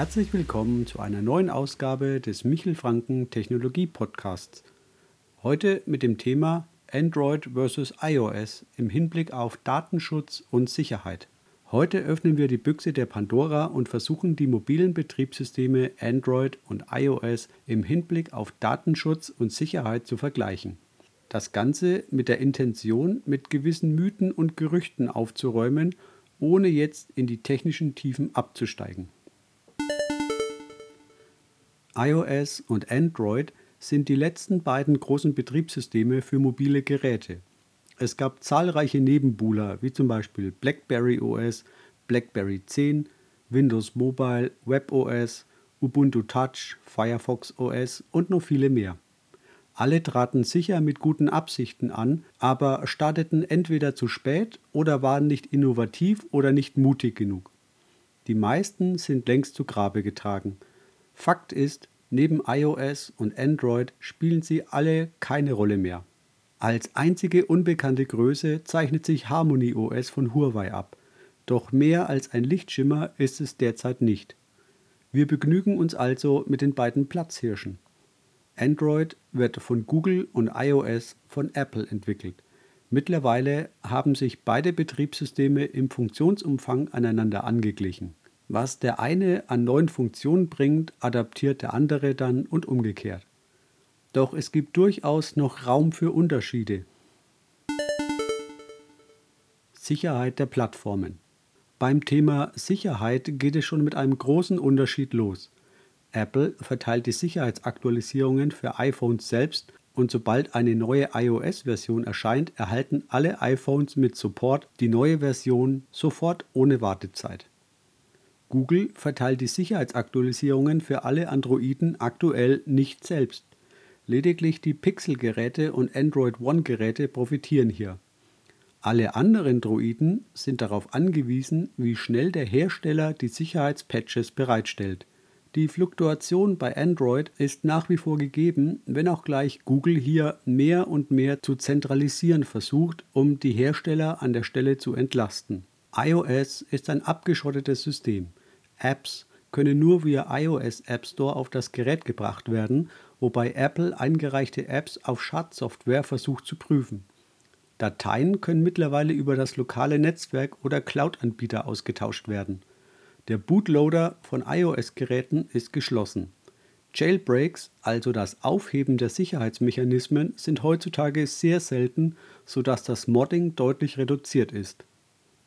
Herzlich willkommen zu einer neuen Ausgabe des Michel Franken Technologie Podcasts. Heute mit dem Thema Android versus iOS im Hinblick auf Datenschutz und Sicherheit. Heute öffnen wir die Büchse der Pandora und versuchen die mobilen Betriebssysteme Android und iOS im Hinblick auf Datenschutz und Sicherheit zu vergleichen. Das Ganze mit der Intention, mit gewissen Mythen und Gerüchten aufzuräumen, ohne jetzt in die technischen Tiefen abzusteigen. iOS und Android sind die letzten beiden großen Betriebssysteme für mobile Geräte. Es gab zahlreiche Nebenbuhler, wie zum Beispiel BlackBerry OS, BlackBerry 10, Windows Mobile, WebOS, Ubuntu Touch, Firefox OS und noch viele mehr. Alle traten sicher mit guten Absichten an, aber starteten entweder zu spät oder waren nicht innovativ oder nicht mutig genug. Die meisten sind längst zu Grabe getragen. Fakt ist, neben iOS und Android spielen sie alle keine Rolle mehr. Als einzige unbekannte Größe zeichnet sich Harmony OS von Huawei ab, doch mehr als ein Lichtschimmer ist es derzeit nicht. Wir begnügen uns also mit den beiden Platzhirschen. Android wird von Google und iOS von Apple entwickelt. Mittlerweile haben sich beide Betriebssysteme im Funktionsumfang aneinander angeglichen. Was der eine an neuen Funktionen bringt, adaptiert der andere dann und umgekehrt. Doch es gibt durchaus noch Raum für Unterschiede. Sicherheit der Plattformen. Beim Thema Sicherheit geht es schon mit einem großen Unterschied los. Apple verteilt die Sicherheitsaktualisierungen für iPhones selbst und sobald eine neue iOS-Version erscheint, erhalten alle iPhones mit Support die neue Version sofort ohne Wartezeit. Google verteilt die Sicherheitsaktualisierungen für alle Androiden aktuell nicht selbst. Lediglich die Pixel-Geräte und Android One-Geräte profitieren hier. Alle anderen Droiden sind darauf angewiesen, wie schnell der Hersteller die Sicherheitspatches bereitstellt. Die Fluktuation bei Android ist nach wie vor gegeben, wenn auch gleich Google hier mehr und mehr zu zentralisieren versucht, um die Hersteller an der Stelle zu entlasten. iOS ist ein abgeschottetes System. Apps können nur via iOS App Store auf das Gerät gebracht werden, wobei Apple eingereichte Apps auf Schadsoftware versucht zu prüfen. Dateien können mittlerweile über das lokale Netzwerk oder Cloud-Anbieter ausgetauscht werden. Der Bootloader von iOS-Geräten ist geschlossen. Jailbreaks, also das Aufheben der Sicherheitsmechanismen, sind heutzutage sehr selten, sodass das Modding deutlich reduziert ist.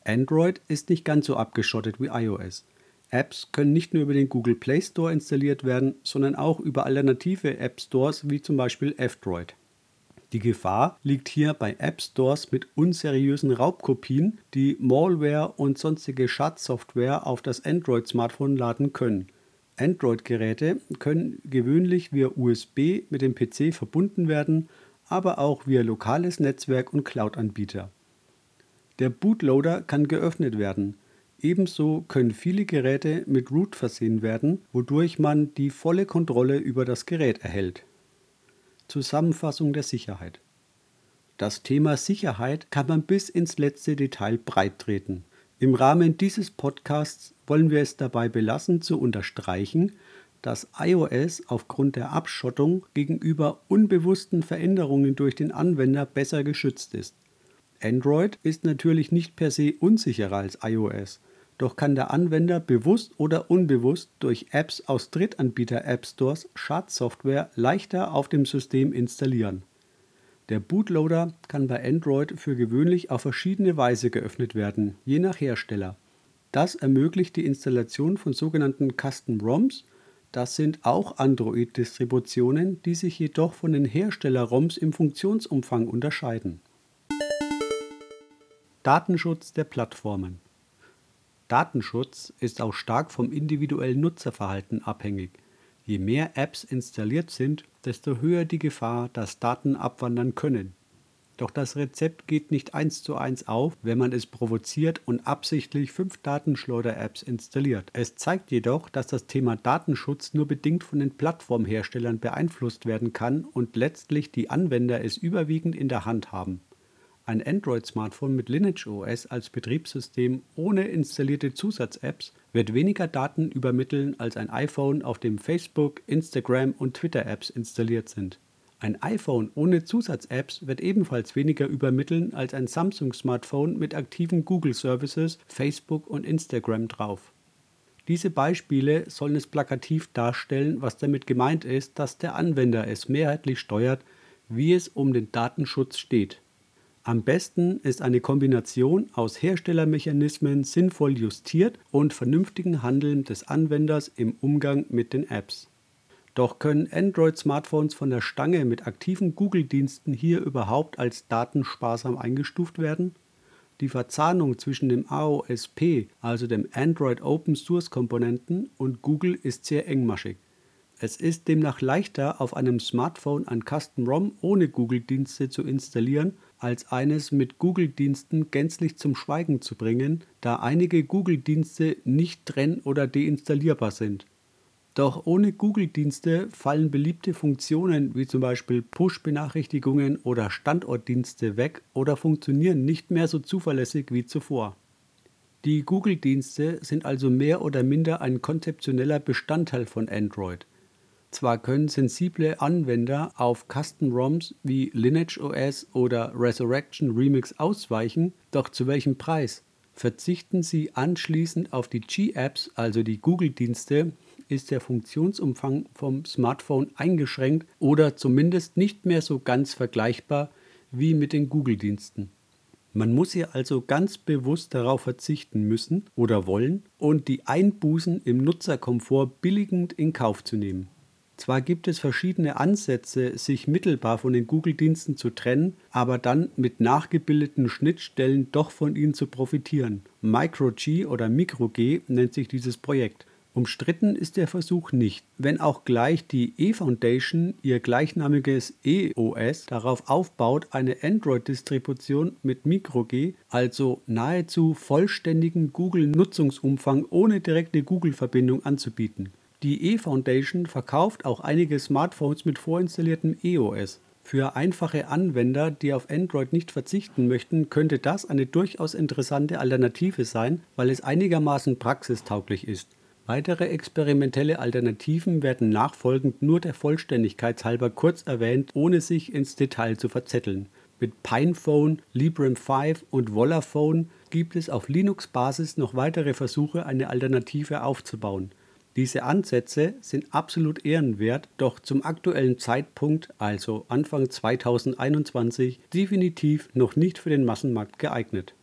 Android ist nicht ganz so abgeschottet wie iOS. Apps können nicht nur über den Google Play Store installiert werden, sondern auch über alternative App Stores wie zum Beispiel F-Droid. Die Gefahr liegt hier bei App Stores mit unseriösen Raubkopien, die Malware und sonstige Schadsoftware auf das Android-Smartphone laden können. Android-Geräte können gewöhnlich via USB mit dem PC verbunden werden, aber auch via lokales Netzwerk und Cloud-Anbieter. Der Bootloader kann geöffnet werden. Ebenso können viele Geräte mit Root versehen werden, wodurch man die volle Kontrolle über das Gerät erhält. Zusammenfassung der Sicherheit. Das Thema Sicherheit kann man bis ins letzte Detail breittreten. Im Rahmen dieses Podcasts wollen wir es dabei belassen zu unterstreichen, dass iOS aufgrund der Abschottung gegenüber unbewussten Veränderungen durch den Anwender besser geschützt ist. Android ist natürlich nicht per se unsicherer als iOS, doch kann der Anwender bewusst oder unbewusst durch Apps aus Drittanbieter-App-Stores Schadsoftware leichter auf dem System installieren. Der Bootloader kann bei Android für gewöhnlich auf verschiedene Weise geöffnet werden, je nach Hersteller. Das ermöglicht die Installation von sogenannten Custom ROMs. Das sind auch Android-Distributionen, die sich jedoch von den Hersteller-ROMs im Funktionsumfang unterscheiden. Datenschutz der Plattformen Datenschutz ist auch stark vom individuellen Nutzerverhalten abhängig. Je mehr Apps installiert sind, desto höher die Gefahr, dass Daten abwandern können. Doch das Rezept geht nicht eins zu eins auf, wenn man es provoziert und absichtlich fünf Datenschleuder-Apps installiert. Es zeigt jedoch, dass das Thema Datenschutz nur bedingt von den Plattformherstellern beeinflusst werden kann und letztlich die Anwender es überwiegend in der Hand haben. Ein Android-Smartphone mit Lineage OS als Betriebssystem ohne installierte Zusatz-Apps wird weniger Daten übermitteln als ein iPhone, auf dem Facebook, Instagram und Twitter-Apps installiert sind. Ein iPhone ohne Zusatz-Apps wird ebenfalls weniger übermitteln als ein Samsung-Smartphone mit aktiven Google-Services, Facebook und Instagram drauf. Diese Beispiele sollen es plakativ darstellen, was damit gemeint ist, dass der Anwender es mehrheitlich steuert, wie es um den Datenschutz steht. Am besten ist eine Kombination aus Herstellermechanismen sinnvoll justiert und vernünftigen Handeln des Anwenders im Umgang mit den Apps. Doch können Android-Smartphones von der Stange mit aktiven Google-Diensten hier überhaupt als datensparsam eingestuft werden? Die Verzahnung zwischen dem AOSP, also dem Android Open Source Komponenten, und Google ist sehr engmaschig. Es ist demnach leichter, auf einem Smartphone ein Custom ROM ohne Google-Dienste zu installieren, als eines mit Google-Diensten gänzlich zum Schweigen zu bringen, da einige Google-Dienste nicht trenn- oder deinstallierbar sind. Doch ohne Google-Dienste fallen beliebte Funktionen wie zum Beispiel Push-Benachrichtigungen oder Standortdienste weg oder funktionieren nicht mehr so zuverlässig wie zuvor. Die Google-Dienste sind also mehr oder minder ein konzeptioneller Bestandteil von Android. Zwar können sensible Anwender auf Custom-ROMs wie Lineage OS oder Resurrection Remix ausweichen, doch zu welchem Preis? Verzichten sie anschließend auf die G-Apps, also die Google-Dienste, ist der Funktionsumfang vom Smartphone eingeschränkt oder zumindest nicht mehr so ganz vergleichbar wie mit den Google-Diensten. Man muss hier also ganz bewusst darauf verzichten müssen oder wollen und die Einbußen im Nutzerkomfort billigend in Kauf zu nehmen. Zwar gibt es verschiedene Ansätze, sich mittelbar von den Google-Diensten zu trennen, aber dann mit nachgebildeten Schnittstellen doch von ihnen zu profitieren. MicroG oder MicroG nennt sich dieses Projekt. Umstritten ist der Versuch nicht, wenn auch gleich die E-Foundation ihr gleichnamiges EOS darauf aufbaut, eine Android-Distribution mit MicroG, also nahezu vollständigen Google-Nutzungsumfang ohne direkte Google-Verbindung anzubieten. Die E-Foundation verkauft auch einige Smartphones mit vorinstalliertem EOS. Für einfache Anwender, die auf Android nicht verzichten möchten, könnte das eine durchaus interessante Alternative sein, weil es einigermaßen praxistauglich ist. Weitere experimentelle Alternativen werden nachfolgend nur der Vollständigkeit halber kurz erwähnt, ohne sich ins Detail zu verzetteln. Mit Pinephone, Librem 5 und Volaphone gibt es auf Linux-Basis noch weitere Versuche, eine Alternative aufzubauen. Diese Ansätze sind absolut ehrenwert, doch zum aktuellen Zeitpunkt, also Anfang 2021, definitiv noch nicht für den Massenmarkt geeignet.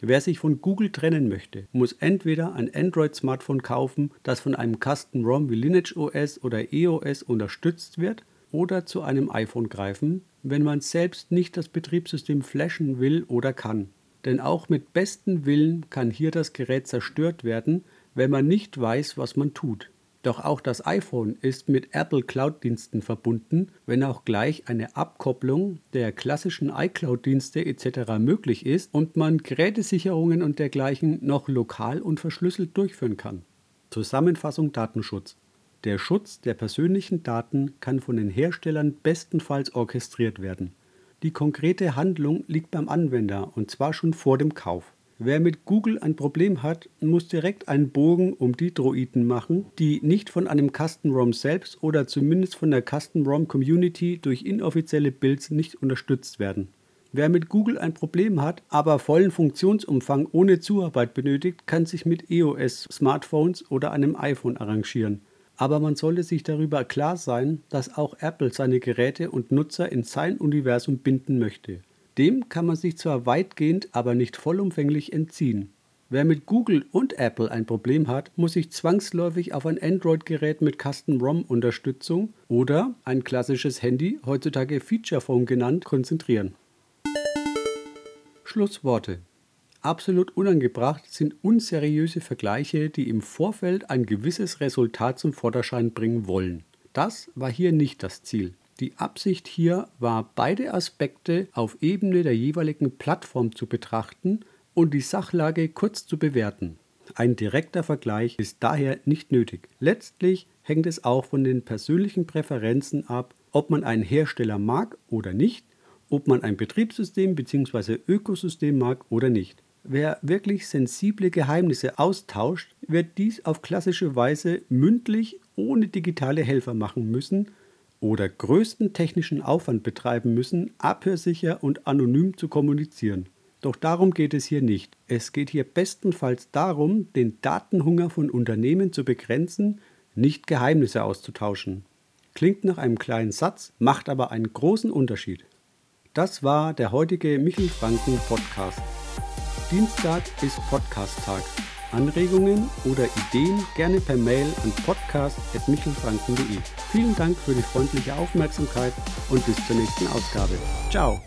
Wer sich von Google trennen möchte, muss entweder ein Android-Smartphone kaufen, das von einem Custom ROM wie Lineage OS oder EOS unterstützt wird, oder zu einem iPhone greifen, wenn man selbst nicht das Betriebssystem flashen will oder kann. Denn auch mit bestem Willen kann hier das Gerät zerstört werden, wenn man nicht weiß, was man tut. Doch auch das iPhone ist mit Apple Cloud-Diensten verbunden, wenn auch gleich eine Abkopplung der klassischen iCloud-Dienste etc. möglich ist und man Gerätesicherungen und dergleichen noch lokal und verschlüsselt durchführen kann. Zusammenfassung Datenschutz. Der Schutz der persönlichen Daten kann von den Herstellern bestenfalls orchestriert werden. Die konkrete Handlung liegt beim Anwender und zwar schon vor dem Kauf. Wer mit Google ein Problem hat, muss direkt einen Bogen um die Droiden machen, die nicht von einem Custom ROM selbst oder zumindest von der Custom ROM Community durch inoffizielle Builds nicht unterstützt werden. Wer mit Google ein Problem hat, aber vollen Funktionsumfang ohne Zuarbeit benötigt, kann sich mit EOS Smartphones oder einem iPhone arrangieren. Aber man sollte sich darüber klar sein, dass auch Apple seine Geräte und Nutzer in sein Universum binden möchte. Dem kann man sich zwar weitgehend, aber nicht vollumfänglich entziehen. Wer mit Google und Apple ein Problem hat, muss sich zwangsläufig auf ein Android-Gerät mit Custom-ROM-Unterstützung oder ein klassisches Handy, heutzutage Feature Phone genannt, konzentrieren. Schlussworte. Absolut unangebracht sind unseriöse Vergleiche, die im Vorfeld ein gewisses Resultat zum Vorderschein bringen wollen. Das war hier nicht das Ziel. Die Absicht hier war, beide Aspekte auf Ebene der jeweiligen Plattform zu betrachten und die Sachlage kurz zu bewerten. Ein direkter Vergleich ist daher nicht nötig. Letztlich hängt es auch von den persönlichen Präferenzen ab, ob man einen Hersteller mag oder nicht ob man ein Betriebssystem bzw. Ökosystem mag oder nicht. Wer wirklich sensible Geheimnisse austauscht, wird dies auf klassische Weise mündlich ohne digitale Helfer machen müssen oder größten technischen Aufwand betreiben müssen, abhörsicher und anonym zu kommunizieren. Doch darum geht es hier nicht. Es geht hier bestenfalls darum, den Datenhunger von Unternehmen zu begrenzen, nicht Geheimnisse auszutauschen. Klingt nach einem kleinen Satz, macht aber einen großen Unterschied. Das war der heutige Michel Franken Podcast. Dienstag ist Podcast-Tag. Anregungen oder Ideen gerne per Mail an podcast.michelfranken.de. Vielen Dank für die freundliche Aufmerksamkeit und bis zur nächsten Ausgabe. Ciao!